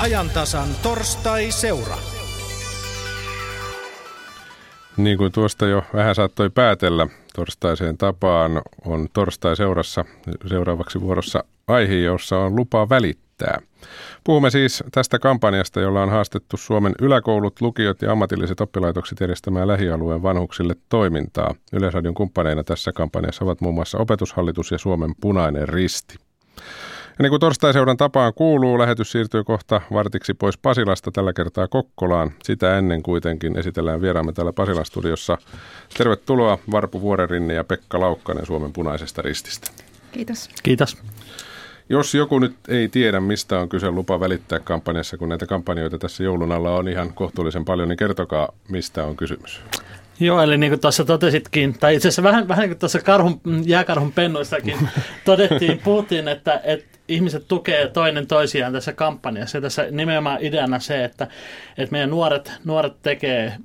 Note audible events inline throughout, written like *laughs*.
ajantasan torstai-seura. Niin kuin tuosta jo vähän saattoi päätellä, torstaiseen tapaan on torstai-seurassa seuraavaksi vuorossa aihe, jossa on lupa välittää. Puhumme siis tästä kampanjasta, jolla on haastettu Suomen yläkoulut, lukiot ja ammatilliset oppilaitokset järjestämään lähialueen vanhuksille toimintaa. Yleisradion kumppaneina tässä kampanjassa ovat muun muassa Opetushallitus ja Suomen Punainen Risti. Ja niin kuin torstaiseuran tapaan kuuluu, lähetys siirtyy kohta vartiksi pois Pasilasta, tällä kertaa Kokkolaan. Sitä ennen kuitenkin esitellään vieraamme täällä Pasilan studiossa. Tervetuloa Varpu Vuorerinne ja Pekka Laukkanen Suomen punaisesta rististä. Kiitos. Kiitos. Jos joku nyt ei tiedä, mistä on kyse lupa välittää kampanjassa, kun näitä kampanjoita tässä joulun alla on ihan kohtuullisen paljon, niin kertokaa, mistä on kysymys. Joo, eli niin kuin tuossa totesitkin, tai itse asiassa vähän, vähän niin kuin tuossa karhun, jääkarhun pennuissakin *laughs* todettiin, puhuttiin, että, että ihmiset tukee toinen toisiaan tässä kampanjassa. Ja tässä nimenomaan ideana se, että, että meidän nuoret, nuoret tekee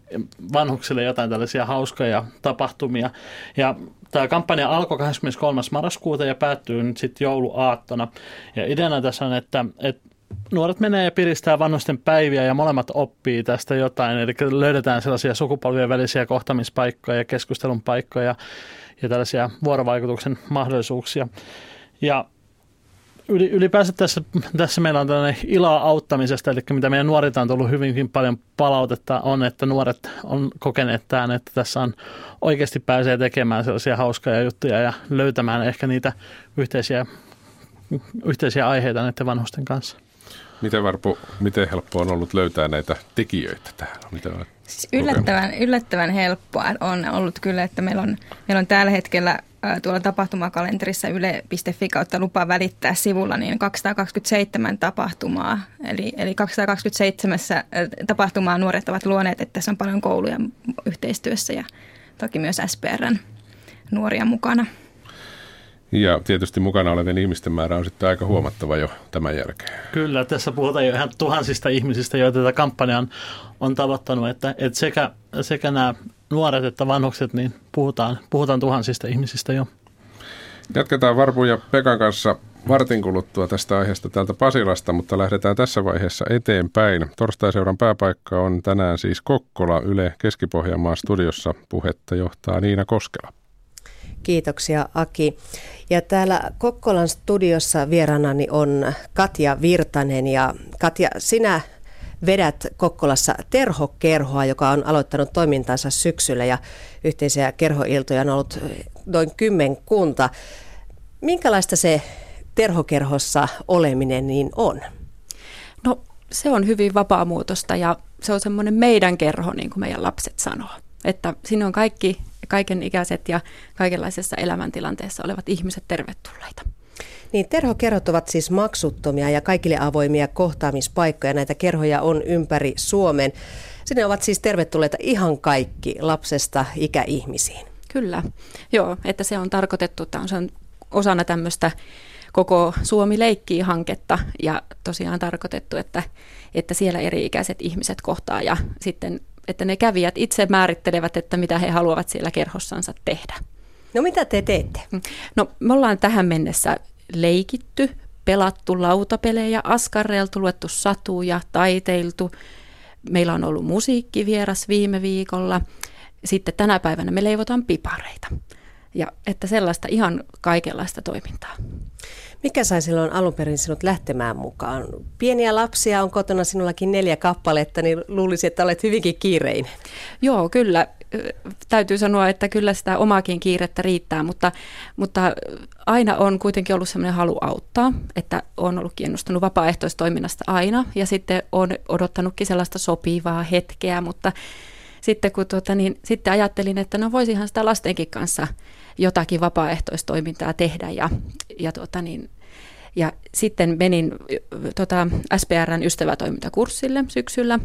vanhuksille jotain tällaisia hauskoja tapahtumia. Ja tämä kampanja alkoi 23. marraskuuta ja päättyy nyt sitten jouluaattona. Ja ideana tässä on, että, että nuoret menee ja piristää vanhusten päiviä ja molemmat oppii tästä jotain. Eli löydetään sellaisia sukupolvien välisiä kohtamispaikkoja ja keskustelun paikkoja ja tällaisia vuorovaikutuksen mahdollisuuksia. Ja ylipäänsä tässä, tässä meillä on tällainen iloa auttamisesta, eli mitä meidän nuorilta on tullut hyvinkin paljon palautetta, on, että nuoret on kokeneet tämän, että tässä on oikeasti pääsee tekemään sellaisia hauskoja juttuja ja löytämään ehkä niitä yhteisiä, yhteisiä aiheita näiden vanhusten kanssa. Miten Varpu, miten helppoa on ollut löytää näitä tekijöitä tähän? Mitä siis yllättävän, yllättävän helppoa on ollut kyllä, että meillä on, meillä on tällä hetkellä tuolla tapahtumakalenterissa yle.fi kautta lupa välittää sivulla niin 227 tapahtumaa. Eli, eli 227 tapahtumaa nuoret ovat luoneet, että tässä on paljon kouluja yhteistyössä ja toki myös SPRn nuoria mukana. Ja tietysti mukana olevien ihmisten määrä on sitten aika huomattava jo tämän jälkeen. Kyllä, tässä puhutaan jo ihan tuhansista ihmisistä, joita tätä kampanjaa on, on tavoittanut, että, että sekä, sekä nämä nuoret että vanhukset, niin puhutaan, puhutaan tuhansista ihmisistä jo. Jatketaan Varpu ja Pekan kanssa vartin kuluttua tästä aiheesta täältä Pasilasta, mutta lähdetään tässä vaiheessa eteenpäin. Torstaiseuran pääpaikka on tänään siis Kokkola Yle Keski-Pohjanmaan studiossa. Puhetta johtaa Niina Koskela. Kiitoksia Aki. Ja täällä Kokkolan studiossa vieraanani on Katja Virtanen ja Katja, sinä vedät Kokkolassa Terho-kerhoa, joka on aloittanut toimintansa syksyllä ja yhteisiä kerhoiltoja on ollut noin kymmenkunta. Minkälaista se Terhokerhossa oleminen niin on? No se on hyvin vapaamuotoista ja se on semmoinen meidän kerho, niin kuin meidän lapset sanoo. Että sinne on kaikki, kaiken ikäiset ja kaikenlaisessa elämäntilanteessa olevat ihmiset tervetulleita. Niin terhokerhot ovat siis maksuttomia ja kaikille avoimia kohtaamispaikkoja. Näitä kerhoja on ympäri Suomen. Sinne ovat siis tervetulleita ihan kaikki lapsesta ikäihmisiin. Kyllä, joo, että se on tarkoitettu, että on, se on osana tämmöistä koko Suomi leikkii hanketta ja tosiaan tarkoitettu, että, että siellä eri-ikäiset ihmiset kohtaa ja sitten, että ne kävijät itse määrittelevät, että mitä he haluavat siellä kerhossansa tehdä. No mitä te teette? No me ollaan tähän mennessä leikitty, pelattu lautapelejä, askarreiltu, luettu satuja, taiteiltu. Meillä on ollut musiikkivieras viime viikolla. Sitten tänä päivänä me leivotaan pipareita. Ja että sellaista ihan kaikenlaista toimintaa. Mikä sai silloin alun perin sinut lähtemään mukaan? Pieniä lapsia on kotona sinullakin neljä kappaletta, niin luulisi, että olet hyvinkin kiireinen. Joo, kyllä. Täytyy sanoa, että kyllä sitä omaakin kiirettä riittää, mutta, mutta aina on kuitenkin ollut sellainen halu auttaa, että on ollut kiinnostunut vapaaehtoistoiminnasta aina ja sitten on odottanutkin sellaista sopivaa hetkeä, mutta sitten, kun tuota, niin, sitten ajattelin, että no voisihan sitä lastenkin kanssa jotakin vapaaehtoistoimintaa tehdä ja, ja, tuota, niin, ja sitten menin tota, SPRn ystävätoimintakurssille syksyllä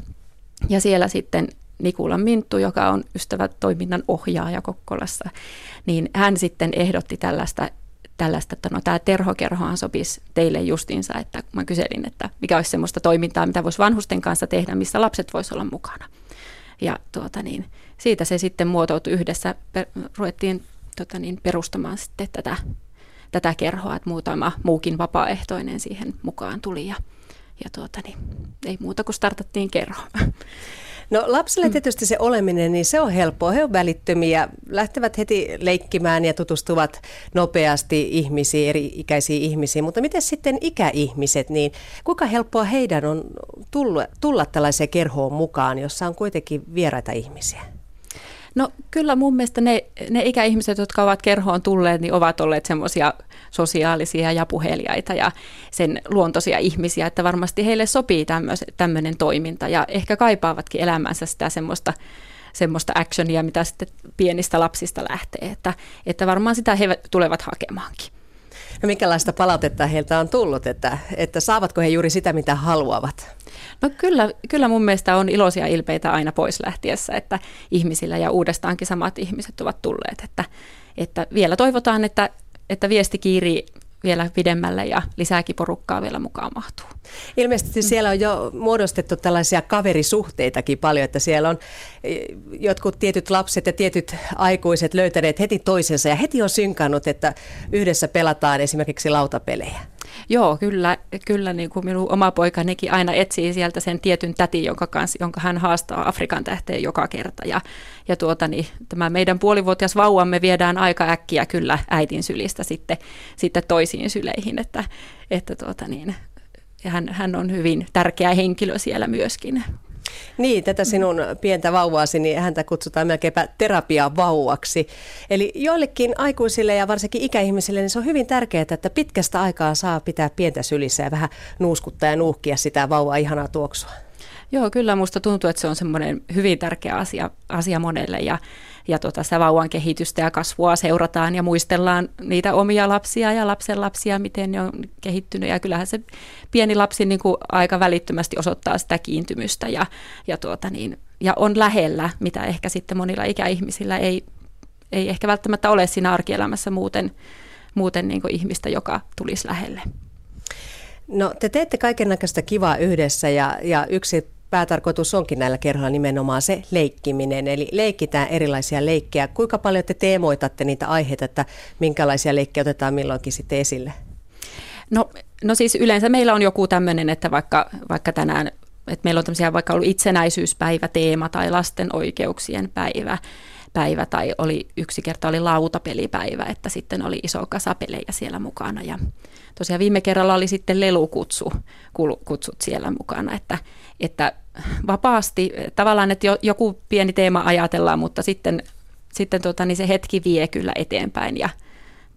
ja siellä sitten Nikulan Minttu, joka on ystävätoiminnan ohjaaja Kokkolassa, niin hän sitten ehdotti tällaista tällaista, että no tämä terhokerhohan sopisi teille justiinsa, että mä kyselin, että mikä olisi semmoista toimintaa, mitä voisi vanhusten kanssa tehdä, missä lapset voisivat olla mukana. Ja tuota niin, siitä se sitten muotoutui yhdessä, per, ruvettiin tota niin, perustamaan sitten tätä, tätä kerhoa, että muutama muukin vapaaehtoinen siihen mukaan tuli ja, ja tuota, niin, ei muuta kuin startattiin kerho. No lapsille mm. tietysti se oleminen, niin se on helppoa. He on välittömiä, lähtevät heti leikkimään ja tutustuvat nopeasti ihmisiin, eri ikäisiin ihmisiin. Mutta miten sitten ikäihmiset, niin kuinka helppoa heidän on tulla, tulla tällaiseen kerhoon mukaan, jossa on kuitenkin vieraita ihmisiä? No kyllä mun mielestä ne, ne ikäihmiset, jotka ovat kerhoon tulleet, niin ovat olleet semmoisia sosiaalisia ja puheliaita ja sen luontoisia ihmisiä, että varmasti heille sopii tämmöinen toiminta ja ehkä kaipaavatkin elämänsä sitä semmoista semmoista actionia, mitä sitten pienistä lapsista lähtee, että, että varmaan sitä he tulevat hakemaankin. No minkälaista palautetta heiltä on tullut, että, että saavatko he juuri sitä, mitä haluavat? No kyllä, kyllä mun mielestä on iloisia ilpeitä aina pois lähtiessä, että ihmisillä ja uudestaankin samat ihmiset ovat tulleet, että, että vielä toivotaan, että, että viesti kiirii vielä pidemmälle ja lisääkin porukkaa vielä mukaan mahtuu. Ilmeisesti siellä on jo muodostettu tällaisia kaverisuhteitakin paljon, että siellä on eh, jotkut tietyt lapset ja tietyt aikuiset löytäneet heti toisensa ja heti on synkannut, että yhdessä pelataan esimerkiksi lautapelejä. Joo, kyllä, kyllä niin kuin minun oma poikanikin aina etsii sieltä sen tietyn tätin, jonka, kanssa, jonka hän haastaa Afrikan tähteen joka kerta. Ja, ja tuota, niin, tämä meidän puolivuotias vauvamme viedään aika äkkiä kyllä äitin sylistä sitten, sitten toisiin syleihin, että, että tuota, niin, hän, hän on hyvin tärkeä henkilö siellä myöskin. Niin, tätä sinun pientä vauvaasi, niin häntä kutsutaan melkeinpä terapiavauvaksi. Eli joillekin aikuisille ja varsinkin ikäihmisille, niin se on hyvin tärkeää, että pitkästä aikaa saa pitää pientä sylissä ja vähän nuuskuttaa ja nuuhkia sitä vauvaa ihanaa tuoksua. Joo, kyllä musta tuntuu, että se on semmoinen hyvin tärkeä asia, asia monelle ja, ja tota, sitä vauvan kehitystä ja kasvua seurataan ja muistellaan niitä omia lapsia ja lapsen lapsia, miten ne on kehittynyt ja kyllähän se pieni lapsi niin kuin aika välittömästi osoittaa sitä kiintymystä ja, ja, tuota niin, ja on lähellä, mitä ehkä sitten monilla ikäihmisillä ei, ei ehkä välttämättä ole siinä arkielämässä muuten, muuten niin kuin ihmistä, joka tulisi lähelle. No te teette kaiken kivaa yhdessä ja, ja yksi päätarkoitus onkin näillä kerhoilla nimenomaan se leikkiminen, eli leikitään erilaisia leikkejä. Kuinka paljon te teemoitatte niitä aiheita, että minkälaisia leikkejä otetaan milloinkin sitten esille? No, no siis yleensä meillä on joku tämmöinen, että vaikka, vaikka tänään että meillä on tämmöisiä vaikka ollut itsenäisyyspäivä teema tai lasten oikeuksien päivä, päivä tai oli yksi kerta oli lautapelipäivä, että sitten oli iso kasa pelejä siellä mukana ja tosiaan viime kerralla oli sitten lelukutsu, kutsut siellä mukana, että, että vapaasti tavallaan, että joku pieni teema ajatellaan, mutta sitten, sitten tuota, niin se hetki vie kyllä eteenpäin ja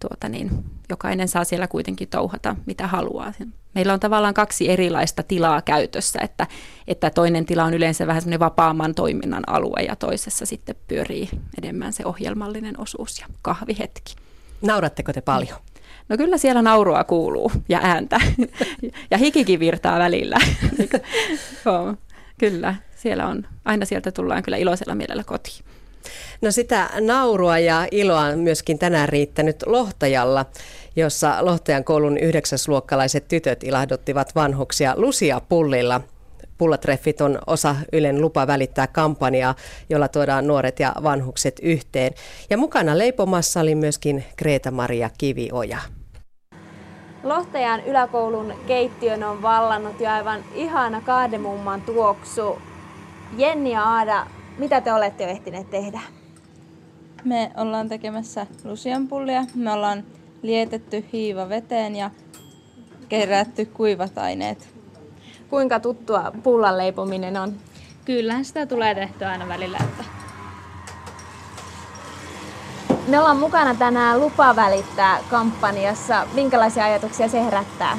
tuota, niin, jokainen saa siellä kuitenkin touhata mitä haluaa. Meillä on tavallaan kaksi erilaista tilaa käytössä, että, että toinen tila on yleensä vähän semmoinen vapaamman toiminnan alue ja toisessa sitten pyörii enemmän se ohjelmallinen osuus ja kahvihetki. Nauratteko te paljon? No kyllä siellä naurua kuuluu ja ääntä *laughs* ja hikikin virtaa välillä. *laughs* Kyllä, siellä on, aina sieltä tullaan kyllä iloisella mielellä kotiin. No sitä naurua ja iloa on myöskin tänään riittänyt Lohtajalla, jossa Lohtajan koulun yhdeksäsluokkalaiset tytöt ilahduttivat vanhuksia Lusia pullilla. Pullatreffit on osa Ylen lupa välittää kampanjaa, jolla tuodaan nuoret ja vanhukset yhteen. Ja mukana leipomassa oli myöskin Kreta-Maria Kivioja. Lohtajan yläkoulun keittiön on vallannut jo aivan ihana kaademumman tuoksu. Jenni ja Aada, mitä te olette jo ehtineet tehdä? Me ollaan tekemässä lusianpullia. Me ollaan lietetty hiiva veteen ja kerätty kuivat aineet. Kuinka tuttua pullan leipominen on? Kyllähän sitä tulee tehtyä aina välillä. Että... Me ollaan mukana tänään Lupa välittää kampanjassa. Minkälaisia ajatuksia se herättää?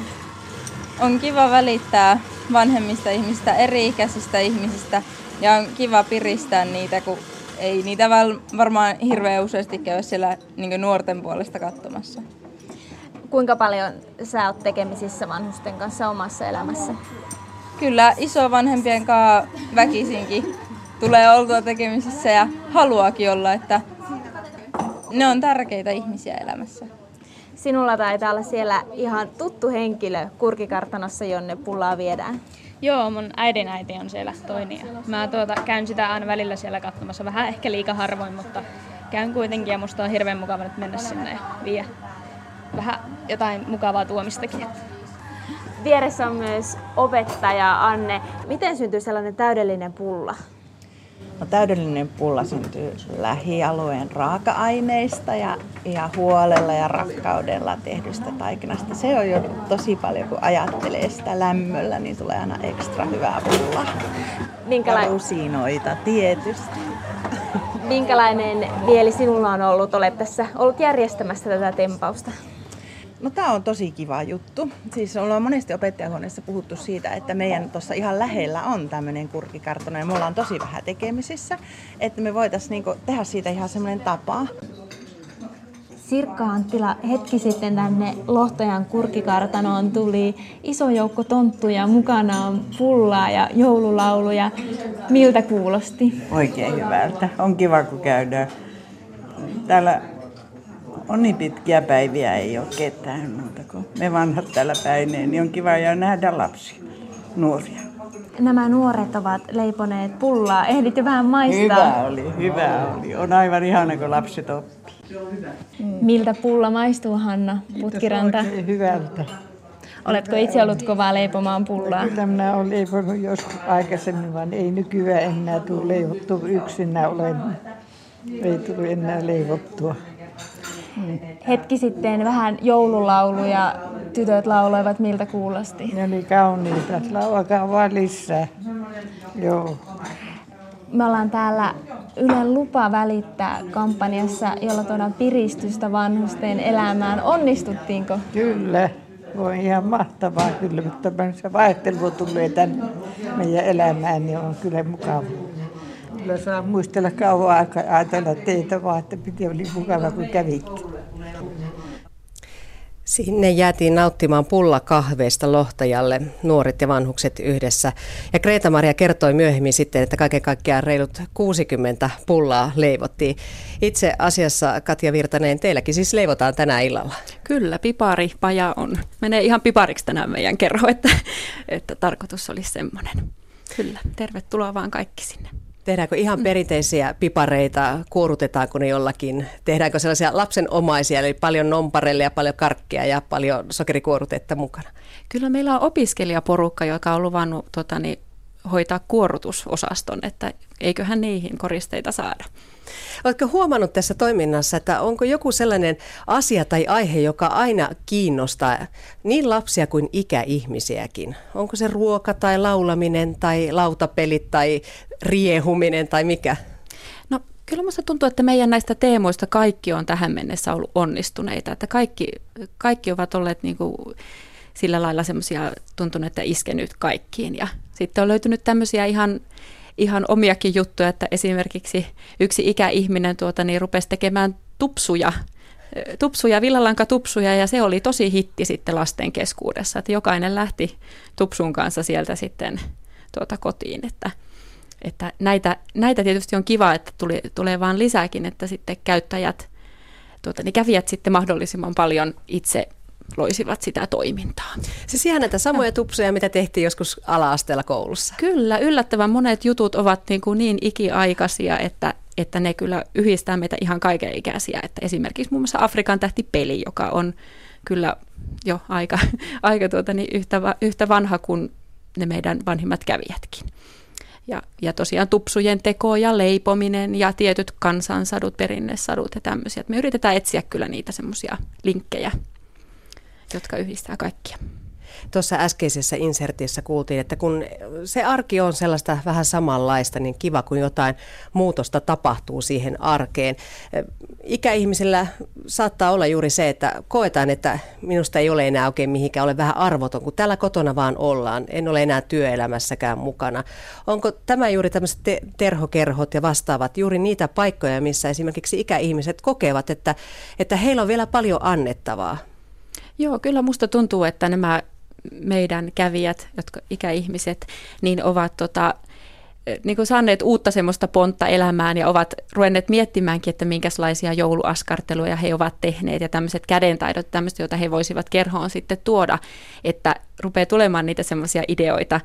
On kiva välittää vanhemmista ihmisistä, eri-ikäisistä ihmisistä ja on kiva piristää niitä, kun ei niitä varmaan hirveän useasti käy siellä niin nuorten puolesta katsomassa. Kuinka paljon sä oot tekemisissä vanhusten kanssa omassa elämässä? Kyllä isovanhempien kanssa väkisinkin tulee oltua tekemisissä ja haluakin olla, että ne on tärkeitä ihmisiä elämässä. Sinulla taitaa olla siellä ihan tuttu henkilö kurkikartanossa, jonne pullaa viedään. Joo, mun äidin äiti on siellä toinen. Mä tuota, käyn sitä aina välillä siellä katsomassa, vähän ehkä liika harvoin, mutta käyn kuitenkin ja musta on hirveän mukava nyt mennä sinne ja vie vähän jotain mukavaa tuomistakin. Vieressä on myös opettaja Anne. Miten syntyy sellainen täydellinen pulla? No, täydellinen pulla syntyy lähialueen raaka-aineista ja, ja huolella ja rakkaudella tehdystä taikinasta. Se on jo tosi paljon, kun ajattelee sitä lämmöllä, niin tulee aina ekstra hyvää pullaa. Minkälainen? Rusinoita tietysti. Minkälainen mieli sinulla on ollut? Olet tässä ollut järjestämässä tätä tempausta. No tämä on tosi kiva juttu. Siis ollaan monesti opettajahuoneessa puhuttu siitä, että meidän tuossa ihan lähellä on tämmöinen kurkikartano ja me ollaan tosi vähän tekemisissä, että me voitaisiin niinku tehdä siitä ihan semmoinen tapa. Sirkka Anttila, hetki sitten tänne Lohtajan kurkikartanoon tuli iso joukko tonttuja, mukana on pullaa ja joululauluja. Miltä kuulosti? Oikein hyvältä. On kiva, kun käydään. Täällä on niin pitkiä päiviä, ei ole ketään muuta kuin me vanhat täällä päineen, niin on kiva ja nähdä lapsia, nuoria. Nämä nuoret ovat leiponeet pullaa. Ehdit jo vähän maistaa. Hyvä oli, hyvä oli. On aivan ihana, kun lapset oppii. Miltä pulla maistuu, Hanna Putkiranta? Oikein hyvältä. Oletko itse ollut kovaa leipomaan pullaa? Kyllä minä olen leiponut joskus aikaisemmin, vaan ei nykyään enää tule leivottua. Yksinä olen. Ei tule enää leivottua. Hetki sitten vähän joululauluja tytöt lauloivat, miltä kuulosti. Ne oli kauniita. Lauakaa vaan lisää. Joo. Me ollaan täällä Ylen lupa välittää kampanjassa, jolla tuodaan piristystä vanhusten elämään. Onnistuttiinko? Kyllä. On ihan mahtavaa kyllä, mutta se vaihtelu tulee tänne meidän elämään, niin on kyllä mukava. Kyllä saa muistella kauan aikaa ajatella teitä vaan, että piti oli mukava kun kävitte. Sinne jäätiin nauttimaan pullakahveista lohtajalle, nuoret ja vanhukset yhdessä. Ja Kreta-Maria kertoi myöhemmin sitten, että kaiken kaikkiaan reilut 60 pullaa leivottiin. Itse asiassa, Katja Virtanen, teilläkin siis leivotaan tänä illalla. Kyllä, piparipaja on. Menee ihan pipariksi tänään meidän kerho, että, että tarkoitus olisi semmoinen. Kyllä, tervetuloa vaan kaikki sinne. Tehdäänkö ihan perinteisiä pipareita, kuorutetaanko ne jollakin? Tehdäänkö sellaisia lapsenomaisia, eli paljon nomparelle ja paljon karkkia ja paljon sokerikuorutetta mukana? Kyllä meillä on opiskelijaporukka, joka on luvannut tota, niin, hoitaa kuorutusosaston, että eiköhän niihin koristeita saada. Oletko huomannut tässä toiminnassa, että onko joku sellainen asia tai aihe, joka aina kiinnostaa niin lapsia kuin ikäihmisiäkin? Onko se ruoka tai laulaminen tai lautapelit tai riehuminen tai mikä? No kyllä minusta tuntuu, että meidän näistä teemoista kaikki on tähän mennessä ollut onnistuneita, että kaikki, kaikki ovat olleet niin kuin sillä lailla semmoisia tuntuneet, että iskenyt kaikkiin ja sitten on löytynyt tämmöisiä ihan ihan omiakin juttuja, että esimerkiksi yksi ikäihminen tuota, niin rupesi tekemään tupsuja, tupsuja, villalanka-tupsuja ja se oli tosi hitti sitten lasten keskuudessa, että jokainen lähti tupsun kanssa sieltä sitten tuota kotiin, että, että näitä, näitä tietysti on kiva, että tuli, tulee vaan lisääkin, että sitten käyttäjät, tuota, niin kävijät sitten mahdollisimman paljon itse loisivat sitä toimintaa. Siis ihan näitä samoja tupsuja, mitä tehtiin joskus ala-asteella koulussa. Kyllä, yllättävän monet jutut ovat niin, kuin niin ikiaikaisia, että, että ne kyllä yhdistää meitä ihan kaikenikäisiä. Että esimerkiksi muun muassa Afrikan tähti peli, joka on kyllä jo aika, *laughs* aika tuota, niin yhtä, yhtä vanha kuin ne meidän vanhimmat kävijätkin. Ja, ja tosiaan tupsujen teko ja leipominen ja tietyt kansansadut, perinnesadut ja tämmöisiä. Me yritetään etsiä kyllä niitä semmoisia linkkejä jotka yhdistää kaikkia. Tuossa äskeisessä insertissä kuultiin, että kun se arki on sellaista vähän samanlaista, niin kiva kun jotain muutosta tapahtuu siihen arkeen. Ikäihmisillä saattaa olla juuri se, että koetaan, että minusta ei ole enää oikein mihinkään, ole vähän arvoton, kun täällä kotona vaan ollaan. En ole enää työelämässäkään mukana. Onko tämä juuri tämmöiset te- terhokerhot ja vastaavat juuri niitä paikkoja, missä esimerkiksi ikäihmiset kokevat, että, että heillä on vielä paljon annettavaa? Joo, kyllä musta tuntuu, että nämä meidän kävijät, jotka ikäihmiset, niin ovat tota, niin kuin saaneet uutta semmoista pontta elämään ja ovat ruvenneet miettimäänkin, että minkälaisia jouluaskarteluja he ovat tehneet ja tämmöiset kädentaidot, tämmöiset, joita he voisivat kerhoon sitten tuoda, että rupeaa tulemaan niitä semmoisia ideoita,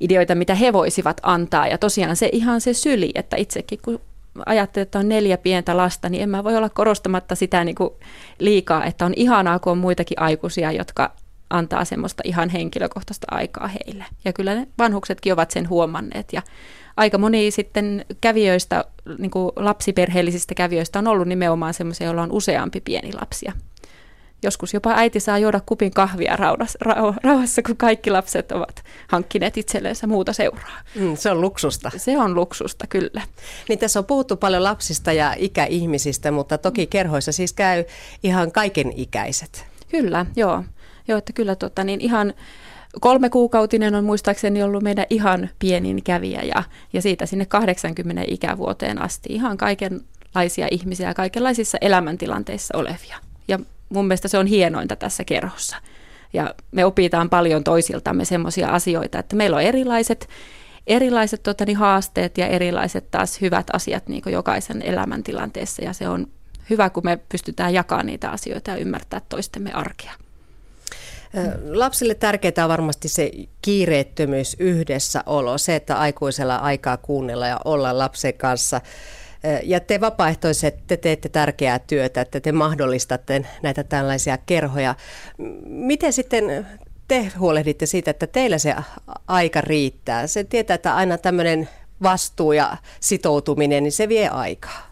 ideoita, mitä he voisivat antaa. Ja tosiaan se ihan se syli, että itsekin kun ajattelen, että on neljä pientä lasta, niin en mä voi olla korostamatta sitä niin kuin liikaa, että on ihanaa, kun on muitakin aikuisia, jotka antaa semmoista ihan henkilökohtaista aikaa heille. Ja kyllä ne vanhuksetkin ovat sen huomanneet ja aika moni sitten kävijöistä, niin kuin lapsiperheellisistä kävijöistä on ollut nimenomaan semmoisia, joilla on useampi pieni lapsia. Joskus jopa äiti saa juoda kupin kahvia rauhassa, rauhassa kun kaikki lapset ovat hankkineet itselleensä muuta seuraa. Mm, se on luksusta. Se on luksusta, kyllä. Niin tässä on puhuttu paljon lapsista ja ikäihmisistä, mutta toki kerhoissa siis käy ihan kaiken ikäiset. Kyllä, joo. Joo, että kyllä tota, niin ihan kolme kuukautinen on muistaakseni ollut meidän ihan pienin kävijä ja, ja siitä sinne 80 ikävuoteen asti ihan kaikenlaisia ihmisiä kaikenlaisissa elämäntilanteissa olevia. Ja mun mielestä se on hienointa tässä kerhossa. Ja me opitaan paljon toisiltamme semmoisia asioita, että meillä on erilaiset, erilaiset tota, niin, haasteet ja erilaiset taas hyvät asiat niin jokaisen elämäntilanteessa ja se on hyvä, kun me pystytään jakamaan niitä asioita ja ymmärtää toistemme arkea. Lapsille tärkeää on varmasti se kiireettömyys, yhdessäolo, se, että aikuisella aikaa kuunnella ja olla lapsen kanssa. Ja te vapaaehtoiset, te teette tärkeää työtä, että te mahdollistatte näitä tällaisia kerhoja. Miten sitten te huolehditte siitä, että teillä se aika riittää? Se tietää, että aina tämmöinen vastuu ja sitoutuminen, niin se vie aikaa.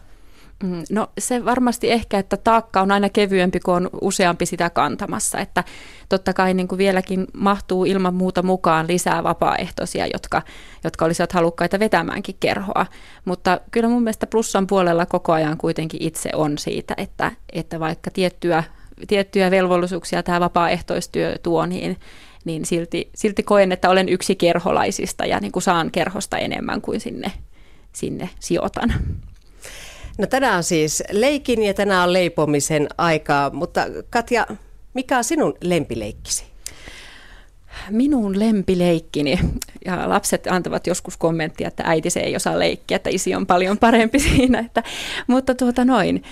Mm, no se varmasti ehkä, että taakka on aina kevyempi, kun on useampi sitä kantamassa. Että totta kai niin kuin vieläkin mahtuu ilman muuta mukaan lisää vapaaehtoisia, jotka, jotka olisivat halukkaita vetämäänkin kerhoa. Mutta kyllä mun mielestä plussan puolella koko ajan kuitenkin itse on siitä, että, että vaikka tiettyä, tiettyjä velvollisuuksia tämä vapaaehtoistyö tuo, niin, niin silti, silti koen, että olen yksi kerholaisista ja niin kuin saan kerhosta enemmän kuin sinne, sinne sijoitan. No tänään on siis leikin ja tänään on leipomisen aikaa, mutta Katja, mikä on sinun lempileikkisi? Minun lempileikkini, ja lapset antavat joskus kommenttia, että äiti se ei osaa leikkiä, että isi on paljon parempi *laughs* siinä, että, mutta tuota noin.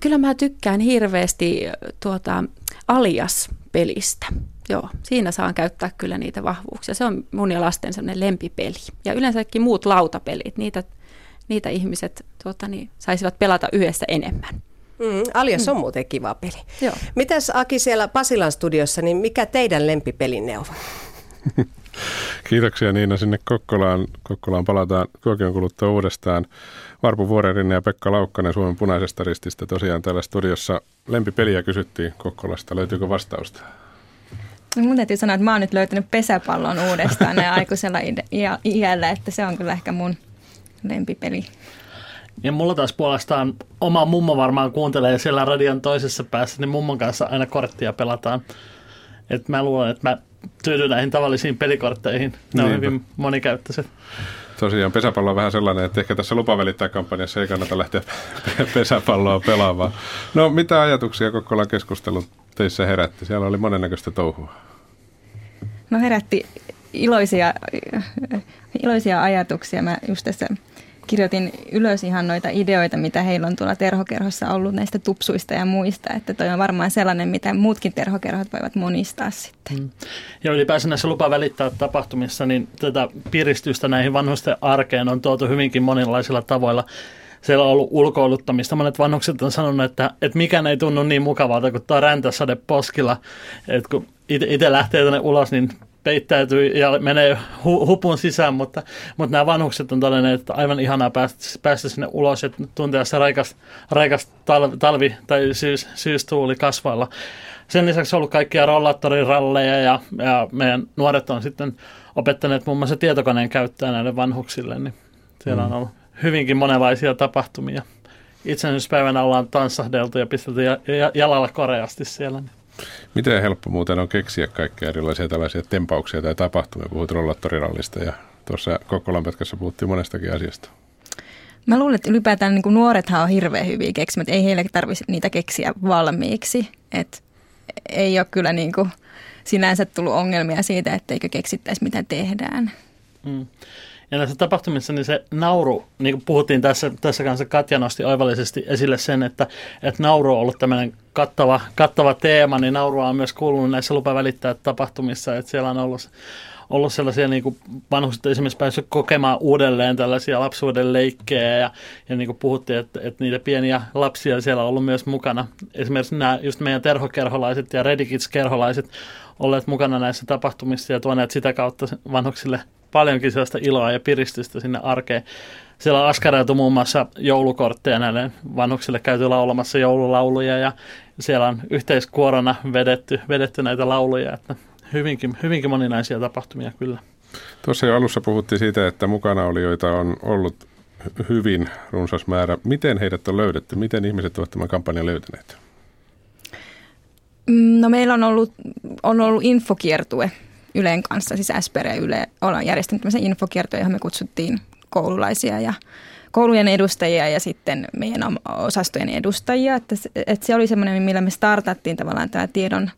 Kyllä mä tykkään hirveästi tuota alias-pelistä. Joo, siinä saan käyttää kyllä niitä vahvuuksia. Se on mun ja lasten sellainen lempipeli. Ja yleensäkin muut lautapelit, niitä niitä ihmiset tuota, niin, saisivat pelata yhdessä enemmän. Mm, Alias on mm. muuten kiva peli. Joo. Mitäs Aki siellä Pasilan studiossa, niin mikä teidän lempipelinne on? *laughs* Kiitoksia Niina sinne Kokkolaan. Kokkolaan palataan tuokion kuluttua uudestaan. Varpu Vuorerinne ja Pekka Laukkanen Suomen punaisesta rististä tosiaan täällä studiossa. Lempipeliä kysyttiin Kokkolasta. Löytyykö vastausta? No mun täytyy sanoa, että mä oon nyt löytänyt pesäpallon uudestaan ja *laughs* aikuisella iällä, että se on kyllä ehkä mun lempipeli. Ja mulla taas puolestaan oma mummo varmaan kuuntelee siellä radion toisessa päässä, niin mummon kanssa aina korttia pelataan. Et mä luulen, että mä tyydyn näihin tavallisiin pelikortteihin. Ne Niinpä. on hyvin monikäyttöiset. Tosiaan pesäpallo on vähän sellainen, että ehkä tässä lupavälittää kampanjassa ei kannata lähteä *laughs* pesäpalloa pelaamaan. No mitä ajatuksia Kokkolan keskustelun teissä herätti? Siellä oli monennäköistä touhua. No herätti iloisia, iloisia ajatuksia. Mä just tässä kirjoitin ylös ihan noita ideoita, mitä heillä on tuolla terhokerhossa ollut näistä tupsuista ja muista. Että toi on varmaan sellainen, mitä muutkin terhokerhot voivat monistaa sitten. Mm. Ja ylipäänsä näissä lupa välittää tapahtumissa, niin tätä piristystä näihin vanhusten arkeen on tuotu hyvinkin monenlaisilla tavoilla siellä on ollut ulkoiluttamista. Monet vanhukset on sanonut, että, että mikään ei tunnu niin mukavalta kuin tuo räntäsade poskilla. Että kun itse lähtee tänne ulos, niin peittäytyy ja menee hu- hupun sisään, mutta, mutta nämä vanhukset on todenneet, että aivan ihanaa päästä, päästä sinne ulos ja tuntea se raikas, raikas talvi, talvi tai syys, syystuuli kasvailla. Sen lisäksi on ollut kaikkia rollaattoriralleja ja, ja meidän nuoret on sitten opettaneet muun muassa tietokoneen käyttöä näille vanhuksille, niin siellä mm. on ollut hyvinkin monenlaisia tapahtumia. Itsenäisyyspäivänä ollaan tanssahdeltu ja pistetty jalalla koreasti siellä. Niin Miten helppo muuten on keksiä kaikkea erilaisia tällaisia tempauksia tai tapahtumia? Puhut rollattorirallista ja tuossa Kokkolan pätkässä puhuttiin monestakin asiasta. Mä luulen, että ylipäätään niin nuorethan on hirveän hyviä keksimät. Ei heille tarvitse niitä keksiä valmiiksi. Et ei ole kyllä niin kuin sinänsä tullut ongelmia siitä, etteikö keksittäisi mitä tehdään. Mm. Ja näissä tapahtumissa niin se nauru, niin kuin puhuttiin tässä, tässä kanssa, Katja nosti oivallisesti esille sen, että, että nauru on ollut tämmöinen kattava, kattava teema, niin naurua on myös kuulunut näissä lupavälittää tapahtumissa, että siellä on ollut ollut sellaisia niin kuin vanhukset esimerkiksi päässyt kokemaan uudelleen tällaisia lapsuuden leikkejä ja, ja niin kuin puhuttiin, että, että niitä pieniä lapsia siellä on ollut myös mukana. Esimerkiksi nämä just meidän terhokerholaiset ja Redikits-kerholaiset olleet mukana näissä tapahtumissa ja tuoneet sitä kautta vanhuksille paljonkin sellaista iloa ja piristystä sinne arkeen. Siellä on askareiltu muun muassa joulukortteja näille vanhuksille käyty laulamassa joululauluja ja siellä on yhteiskuorona vedetty, vedetty näitä lauluja, että hyvinkin, hyvinkin moninaisia tapahtumia kyllä. Tuossa jo alussa puhuttiin siitä, että mukana olijoita on ollut hyvin runsas määrä. Miten heidät on löydetty? Miten ihmiset ovat tämän kampanjan löytäneet? No meillä on ollut, on ollut infokiertue Ylen kanssa, siis SPR ja Yle ollaan järjestänyt tämmöisen infokiertue, johon me kutsuttiin koululaisia ja koulujen edustajia ja sitten meidän osastojen edustajia. Että, että se oli semmoinen, millä me startattiin tavallaan tämä tiedon,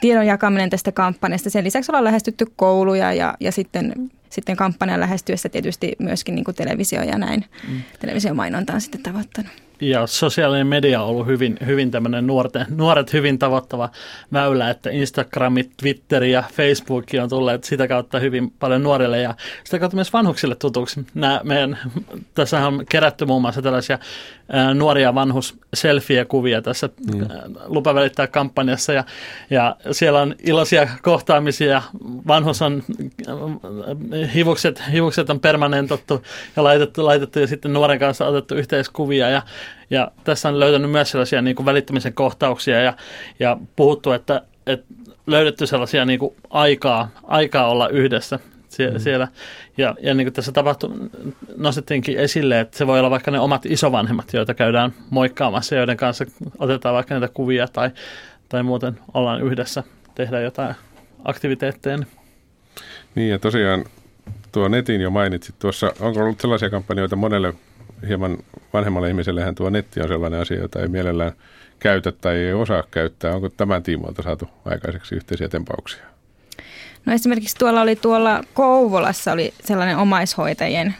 tiedon jakaminen tästä kampanjasta. Sen lisäksi ollaan lähestytty kouluja ja, ja sitten, sitten kampanjan lähestyessä tietysti myöskin niin kuin televisio ja näin. Mm. Televisiomainonta on sitten tavoittanut. Ja sosiaalinen media on ollut hyvin, hyvin tämmöinen nuorten, nuoret hyvin tavoittava väylä, että Instagramit, Twitter ja Facebook on tulleet sitä kautta hyvin paljon nuorille ja sitä kautta myös vanhuksille tutuksi. Nämä meidän, tässä on kerätty muun muassa tällaisia ää, nuoria vanhus selfie-kuvia tässä mm. lupa välittää kampanjassa ja, ja siellä on iloisia kohtaamisia. Vanhus on, hivukset, hivukset on permanentattu ja laitettu, laitettu ja sitten nuoren kanssa otettu yhteiskuvia ja ja tässä on löytänyt myös sellaisia niin kuin välittämisen kohtauksia ja, ja puhuttu, että, että löydetty sellaisia niin kuin aikaa, aikaa olla yhdessä sie- mm. siellä. Ja, ja niin kuin tässä tapahtui, nostettiinkin esille, että se voi olla vaikka ne omat isovanhemmat, joita käydään moikkaamassa, joiden kanssa otetaan vaikka näitä kuvia tai, tai muuten ollaan yhdessä, tehdään jotain aktiviteetteja. Niin ja tosiaan tuo netin jo mainitsit tuossa, onko ollut sellaisia kampanjoita monelle hieman vanhemmalle ihmisellehän tuo netti on sellainen asia, jota ei mielellään käytä tai ei osaa käyttää. Onko tämän tiimoilta saatu aikaiseksi yhteisiä tempauksia? No esimerkiksi tuolla oli tuolla Kouvolassa oli sellainen omaishoitajien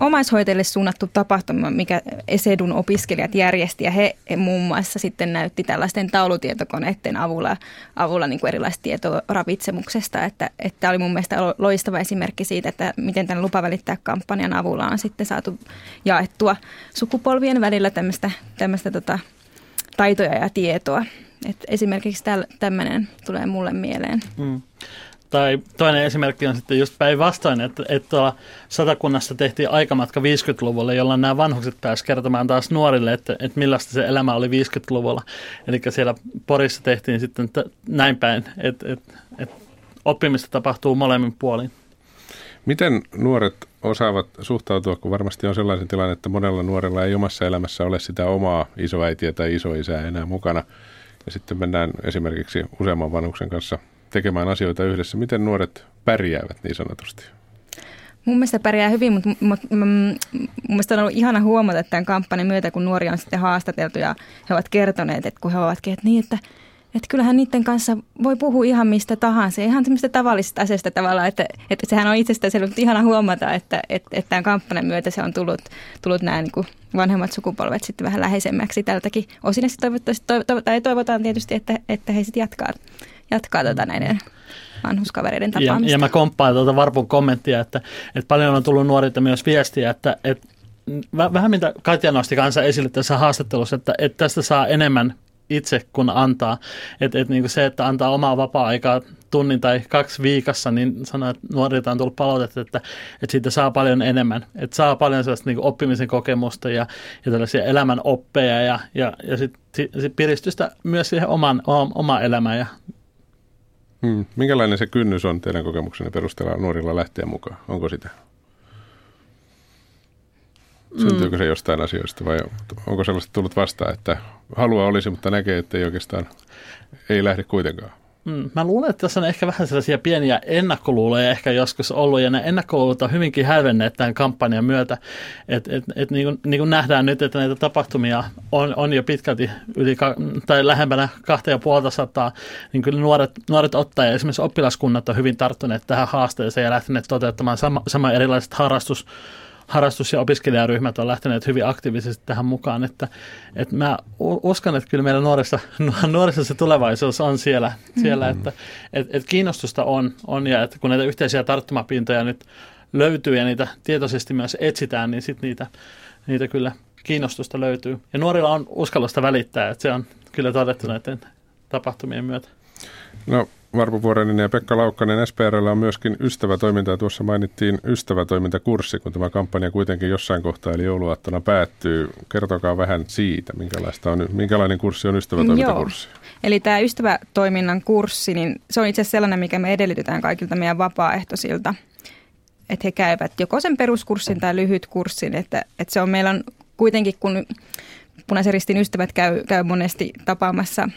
omaishoitajille suunnattu tapahtuma, mikä Esedun opiskelijat järjesti ja he muun muassa sitten näytti tällaisten taulutietokoneiden avulla, avulla niin kuin erilaista tietoa ravitsemuksesta, että, että oli mun mielestä loistava esimerkki siitä, että miten tämän lupa välittää kampanjan avulla on sitten saatu jaettua sukupolvien välillä tämmöistä, tämmöistä tota, taitoja ja tietoa. Et esimerkiksi tämmöinen tulee mulle mieleen. Mm. Tai toinen esimerkki on sitten just päinvastoin, että, että tuolla satakunnassa tehtiin aikamatka 50-luvulle, jolloin nämä vanhukset pääsivät kertomaan taas nuorille, että, että millaista se elämä oli 50-luvulla. Eli siellä Porissa tehtiin sitten näin päin, että, että, että oppimista tapahtuu molemmin puolin. Miten nuoret osaavat suhtautua, kun varmasti on sellainen tilanne, että monella nuorella ei omassa elämässä ole sitä omaa isoäitiä tai isoisää enää mukana. Ja sitten mennään esimerkiksi useamman vanhuksen kanssa tekemään asioita yhdessä. Miten nuoret pärjäävät niin sanotusti? Mun mielestä pärjää hyvin, mutta mutta mun mielestä on ollut ihana huomata tämän kampanjan myötä, kun nuoria on sitten haastateltu ja he ovat kertoneet, että kun he ovatkin, että niin, että että kyllähän niiden kanssa voi puhua ihan mistä tahansa, ihan semmoista tavallisista asioista tavallaan, että, että sehän on itsestään mutta ihana huomata, että, että, että tämän kampanjan myötä se on tullut, tullut nämä niin vanhemmat sukupolvet sitten vähän läheisemmäksi tältäkin osin. Ja toivottavasti, toivotaan, tai toivotaan tietysti, että, että he sitten jatkaa jatkaa tuota näiden vanhuskavereiden tapaamista. Ja, ja mä komppaan tuota Varpun kommenttia, että, että paljon on tullut nuorilta myös viestiä, että, että vähän mitä Katja nosti kanssa esille tässä haastattelussa, että, että tästä saa enemmän itse kun antaa. Että et niin se, että antaa omaa vapaa-aikaa tunnin tai kaksi viikossa, niin sanoo, että nuorilta on tullut palautetta, että, että siitä saa paljon enemmän. Että saa paljon sellaista niin oppimisen kokemusta ja, ja tällaisia elämän oppeja ja, ja, ja sitten sit piristystä myös siihen oman, omaan elämään ja Hmm. Minkälainen se kynnys on teidän kokemuksenne perusteella nuorilla lähteä mukaan? Onko sitä? Syntyykö se jostain asioista vai onko sellaista tullut vastaan, että halua olisi, mutta näkee, että ei oikeastaan ei lähde kuitenkaan? Mm, mä luulen, että tässä on ehkä vähän sellaisia pieniä ennakkoluuloja ehkä joskus ollut, ja ne ennakkoluulot on hyvinkin hälvenneet tämän kampanjan myötä. Et, et, et niin, kuin, niin kuin nähdään nyt, että näitä tapahtumia on, on jo pitkälti yli tai lähempänä kahta ja puolta sataa, niin kyllä nuoret, nuoret ottaa ja esimerkiksi oppilaskunnat on hyvin tarttuneet tähän haasteeseen ja lähteneet toteuttamaan sama, sama erilaiset harrastus harrastus- ja opiskelijaryhmät on lähteneet hyvin aktiivisesti tähän mukaan. Että, että mä uskon, että kyllä meillä nuorissa, nuorissa se tulevaisuus on siellä, siellä mm. että et, et kiinnostusta on, on ja että kun näitä yhteisiä tarttumapintoja nyt löytyy ja niitä tietoisesti myös etsitään, niin sitten niitä, niitä kyllä kiinnostusta löytyy. Ja nuorilla on uskallusta välittää, että se on kyllä todettu näiden tapahtumien myötä. No Varpu Vuoreninen ja Pekka Laukkanen SPRllä on myöskin ystävätoimintaa. Tuossa mainittiin ystävätoimintakurssi, kun tämä kampanja kuitenkin jossain kohtaa eli jouluaattona päättyy. Kertokaa vähän siitä, minkälaista on, minkälainen kurssi on ystävätoimintakurssi. Joo. Eli tämä ystävätoiminnan kurssi, niin se on itse asiassa sellainen, mikä me edellytetään kaikilta meidän vapaaehtoisilta. Että he käyvät joko sen peruskurssin tai lyhyt kurssin. Että, että se on meillä on kuitenkin, kun punaisen ristin ystävät käy, käy monesti tapaamassa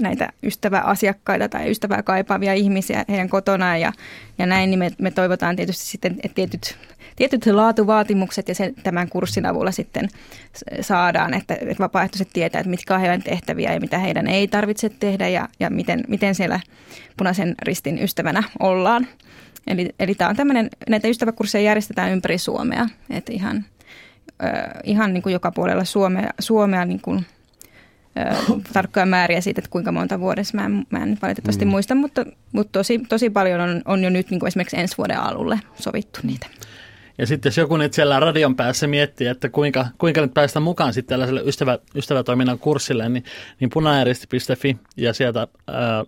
näitä ystäväasiakkaita tai ystävää kaipaavia ihmisiä heidän kotonaan ja, ja näin, niin me, me toivotaan tietysti sitten, että tietyt, tietyt laatuvaatimukset ja sen, tämän kurssin avulla sitten saadaan, että, että vapaaehtoiset tietää, että mitkä on heidän tehtäviä ja mitä heidän ei tarvitse tehdä ja, ja miten, miten siellä punaisen ristin ystävänä ollaan. Eli, eli tämä on tämmöinen, näitä ystäväkursseja järjestetään ympäri Suomea, että ihan, äh, ihan niin kuin joka puolella Suomea, Suomea niin kuin tarkkoja määriä siitä, että kuinka monta vuodessa. Mä en, mä en valitettavasti mm. muista, mutta, mutta tosi, tosi paljon on, on jo nyt niin kuin esimerkiksi ensi vuoden alulle sovittu niitä. Ja sitten jos joku nyt siellä radion päässä miettii, että kuinka, kuinka nyt päästä mukaan sitten tällaiselle ystävä, ystävätoiminnan kurssille, niin, niin punaääristi.fi ja sieltä ää,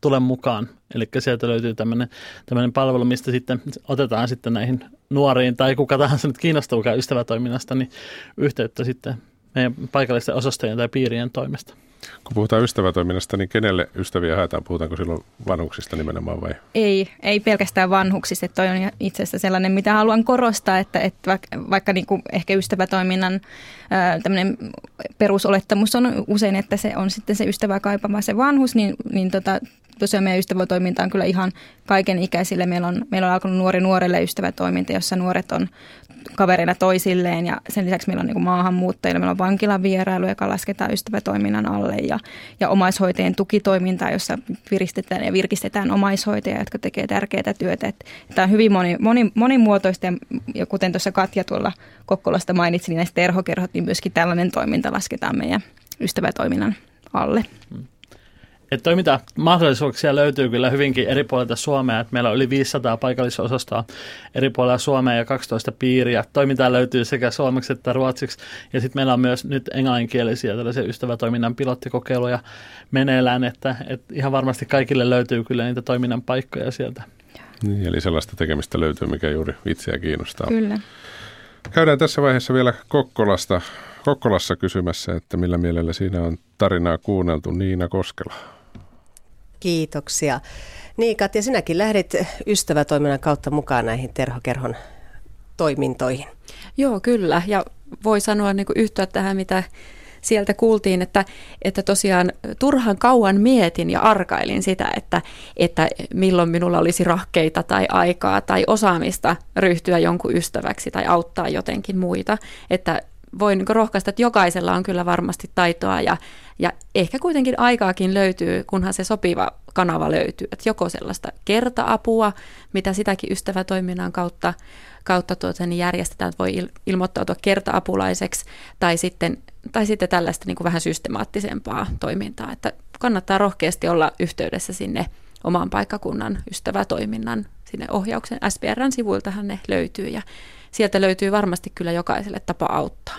tule mukaan. Eli sieltä löytyy tämmöinen, tämmöinen palvelu, mistä sitten otetaan sitten näihin nuoriin tai kuka tahansa nyt kiinnostuukaan ystävätoiminnasta, niin yhteyttä sitten meidän paikallisten osastojen tai piirien toimesta. Kun puhutaan ystävätoiminnasta, niin kenelle ystäviä haetaan? Puhutaanko silloin vanhuksista nimenomaan vai? Ei, ei pelkästään vanhuksista. Että toi on itse asiassa sellainen, mitä haluan korostaa, että, että vaikka, vaikka niin kuin ehkä ystävätoiminnan tämmöinen perusolettamus on usein, että se on sitten se ystävä kaipama se vanhus, niin, niin tota, tosiaan meidän ystävätoiminta on kyllä ihan kaiken ikäisille. Meillä on, meillä on alkanut nuori nuorelle ystävätoiminta, jossa nuoret on kavereina toisilleen ja sen lisäksi meillä on niin maahanmuuttajilla, meillä on vankilan vierailu, joka lasketaan ystävätoiminnan alle ja, ja omaishoitajien tukitoimintaa, jossa viristetään ja virkistetään omaishoitajia, jotka tekee tärkeää työtä. Että tämä on hyvin moni, moni, monimuotoista ja, kuten tuossa Katja tuolla Kokkolasta mainitsi, niin näistä terhokerhot, niin myöskin tällainen toiminta lasketaan meidän ystävätoiminnan alle. Hmm. Että toimintamahdollisuuksia löytyy kyllä hyvinkin eri puolilta Suomea. Että meillä on yli 500 paikallisosastoa eri puolilla Suomea ja 12 piiriä. Toimintaa löytyy sekä suomeksi että ruotsiksi. Ja sitten meillä on myös nyt englanninkielisiä tällaisia ystävätoiminnan pilottikokeiluja meneillään, että, että ihan varmasti kaikille löytyy kyllä niitä toiminnan paikkoja sieltä. Niin, eli sellaista tekemistä löytyy, mikä juuri itseä kiinnostaa. Kyllä. Käydään tässä vaiheessa vielä Kokkolasta, Kokkolassa kysymässä, että millä mielellä siinä on tarinaa kuunneltu Niina Koskela. Kiitoksia. Niin Katja, sinäkin lähdit ystävätoiminnan kautta mukaan näihin Terhokerhon toimintoihin. Joo, kyllä. Ja voi sanoa niin yhtyä tähän, mitä sieltä kuultiin, että, että tosiaan turhan kauan mietin ja arkailin sitä, että, että milloin minulla olisi rahkeita tai aikaa tai osaamista ryhtyä jonkun ystäväksi tai auttaa jotenkin muita. Että voin niin rohkaista, että jokaisella on kyllä varmasti taitoa ja, ja ehkä kuitenkin aikaakin löytyy, kunhan se sopiva kanava löytyy. Että joko sellaista kerta-apua, mitä sitäkin ystävätoiminnan kautta, kautta tuota, niin järjestetään, että voi il, ilmoittautua kerta-apulaiseksi, tai sitten, tai sitten tällaista niin kuin vähän systemaattisempaa toimintaa. Että kannattaa rohkeasti olla yhteydessä sinne oman paikkakunnan ystävätoiminnan sinne ohjauksen. SPRn sivuiltahan ne löytyy ja sieltä löytyy varmasti kyllä jokaiselle tapa auttaa.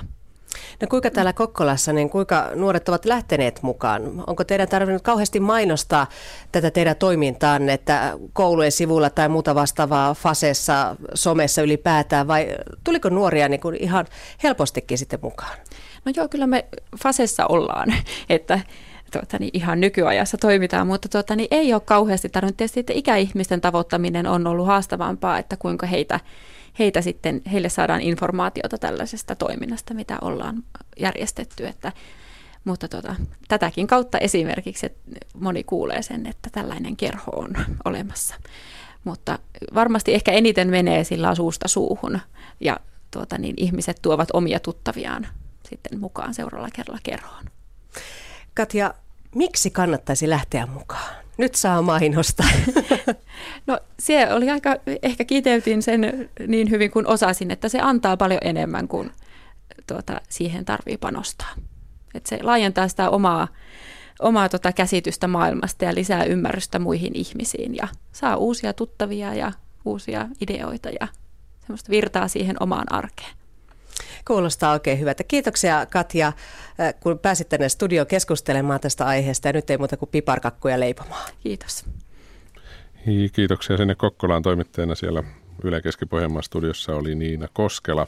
No kuinka täällä Kokkolassa, niin kuinka nuoret ovat lähteneet mukaan? Onko teidän tarvinnut kauheasti mainostaa tätä teidän toimintaanne, että koulujen sivulla tai muuta vastaavaa faseessa, somessa ylipäätään, vai tuliko nuoria niin kuin ihan helpostikin sitten mukaan? No joo, kyllä me fasessa ollaan, *laughs* että tuota, niin ihan nykyajassa toimitaan, mutta tuota, niin ei ole kauheasti tarvinnut. Tietysti että ikäihmisten tavoittaminen on ollut haastavampaa, että kuinka heitä heitä sitten, heille saadaan informaatiota tällaisesta toiminnasta, mitä ollaan järjestetty. Että, mutta tota, tätäkin kautta esimerkiksi että moni kuulee sen, että tällainen kerho on olemassa. Mutta varmasti ehkä eniten menee sillä suusta suuhun ja tuota, niin ihmiset tuovat omia tuttaviaan sitten mukaan seuraavalla kerralla kerhoon. Katja, miksi kannattaisi lähteä mukaan? Nyt saa mainostaa. *laughs* No se oli aika, ehkä kiteytin sen niin hyvin kuin osasin, että se antaa paljon enemmän kuin tuota, siihen tarvii panostaa. että se laajentaa sitä omaa, omaa tota käsitystä maailmasta ja lisää ymmärrystä muihin ihmisiin ja saa uusia tuttavia ja uusia ideoita ja semmoista virtaa siihen omaan arkeen. Kuulostaa oikein hyvältä. Kiitoksia Katja, äh, kun pääsit tänne studioon keskustelemaan tästä aiheesta ja nyt ei muuta kuin piparkakkuja leipomaan. Kiitos. Kiitoksia sinne Kokkolaan toimittajana siellä Yle Keski-Pohjanmaan studiossa oli Niina Koskela.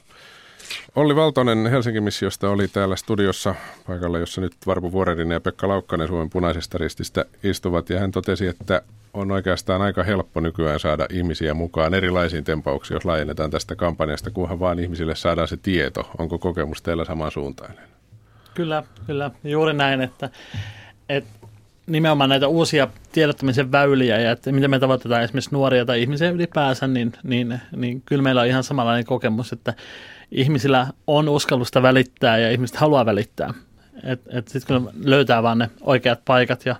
Olli Valtonen Helsingin missiosta oli täällä studiossa paikalla, jossa nyt Varpu Vuorerinen ja Pekka Laukkanen Suomen punaisesta rististä istuvat. Ja hän totesi, että on oikeastaan aika helppo nykyään saada ihmisiä mukaan erilaisiin tempauksiin, jos laajennetaan tästä kampanjasta, kunhan vaan ihmisille saadaan se tieto. Onko kokemus teillä samansuuntainen? Kyllä, kyllä. Juuri näin, että, että nimenomaan näitä uusia tiedottamisen väyliä ja että miten me tavoitetaan esimerkiksi nuoria tai ihmisiä ylipäänsä, niin, niin, niin kyllä meillä on ihan samanlainen kokemus, että ihmisillä on uskallusta välittää ja ihmiset haluaa välittää. Sitten kun löytää vaan ne oikeat paikat ja,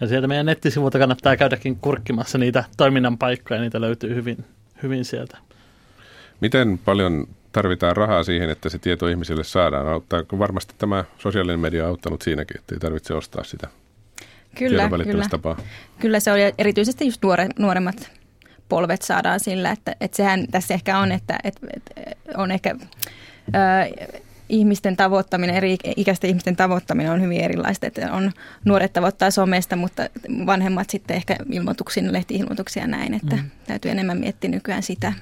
ja sieltä meidän nettisivuilta kannattaa käydäkin kurkkimassa niitä toiminnan paikkoja, niitä löytyy hyvin, hyvin sieltä. Miten paljon tarvitaan rahaa siihen, että se tieto ihmisille saadaan? Auttaako varmasti tämä sosiaalinen media on auttanut siinäkin, että ei tarvitse ostaa sitä Kyllä, kyllä. kyllä se oli erityisesti just nuore, nuoremmat polvet saadaan sillä, että, että sehän tässä ehkä on, että, että, että on ehkä ö, ihmisten tavoittaminen, eri ikäisten ihmisten tavoittaminen on hyvin erilaista. Että on nuoret tavoittaa somesta, mutta vanhemmat sitten ehkä ilmoituksiin, lehti-ilmoituksia näin, että mm. täytyy enemmän miettiä nykyään sitä,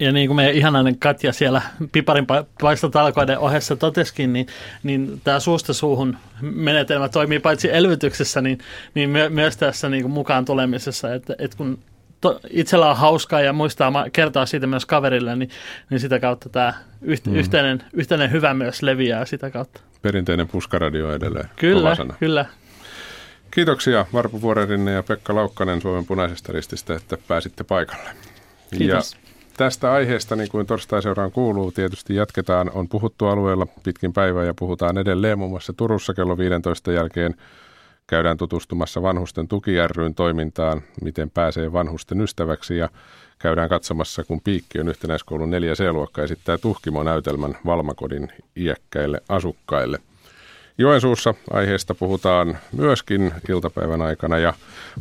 ja niin kuin meidän ihanainen Katja siellä piparin paistotalkoiden ohessa toteskin, niin, niin tämä suusta suuhun menetelmä toimii paitsi elvytyksessä, niin, niin my, myös tässä niin kuin mukaan tulemisessa. Että, että kun to, itsellä on hauskaa ja muistaa kertoa siitä myös kaverille, niin, niin sitä kautta tämä yht, mm. yhteinen, yhteinen hyvä myös leviää sitä kautta. Perinteinen puskaradio edelleen. Kyllä, kyllä. Kiitoksia Varpu Vuorerinne ja Pekka Laukkanen Suomen punaisesta rististä, että pääsitte paikalle. Kiitos. Ja tästä aiheesta, niin kuin torstaiseuraan kuuluu, tietysti jatketaan. On puhuttu alueella pitkin päivää ja puhutaan edelleen muun muassa Turussa kello 15 jälkeen. Käydään tutustumassa vanhusten tuki toimintaan, miten pääsee vanhusten ystäväksi ja käydään katsomassa, kun Piikki on yhtenäiskoulun 4 C-luokka esittää tuhkimo-näytelmän Valmakodin iäkkäille asukkaille – Joensuussa aiheesta puhutaan myöskin iltapäivän aikana ja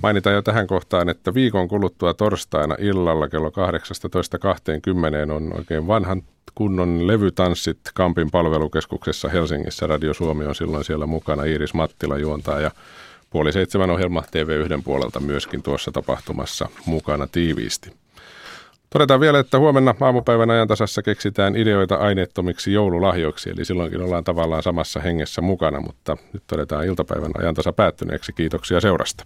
mainitaan jo tähän kohtaan, että viikon kuluttua torstaina illalla kello 18.20 on oikein vanhan kunnon levytanssit Kampin palvelukeskuksessa Helsingissä. Radio Suomi on silloin siellä mukana. Iiris Mattila juontaa ja puoli seitsemän ohjelma TV1 puolelta myöskin tuossa tapahtumassa mukana tiiviisti. Todetaan vielä, että huomenna aamupäivän ajantasassa keksitään ideoita aineettomiksi joululahjoiksi, eli silloinkin ollaan tavallaan samassa hengessä mukana, mutta nyt todetaan iltapäivän ajantasa päättyneeksi. Kiitoksia seurasta.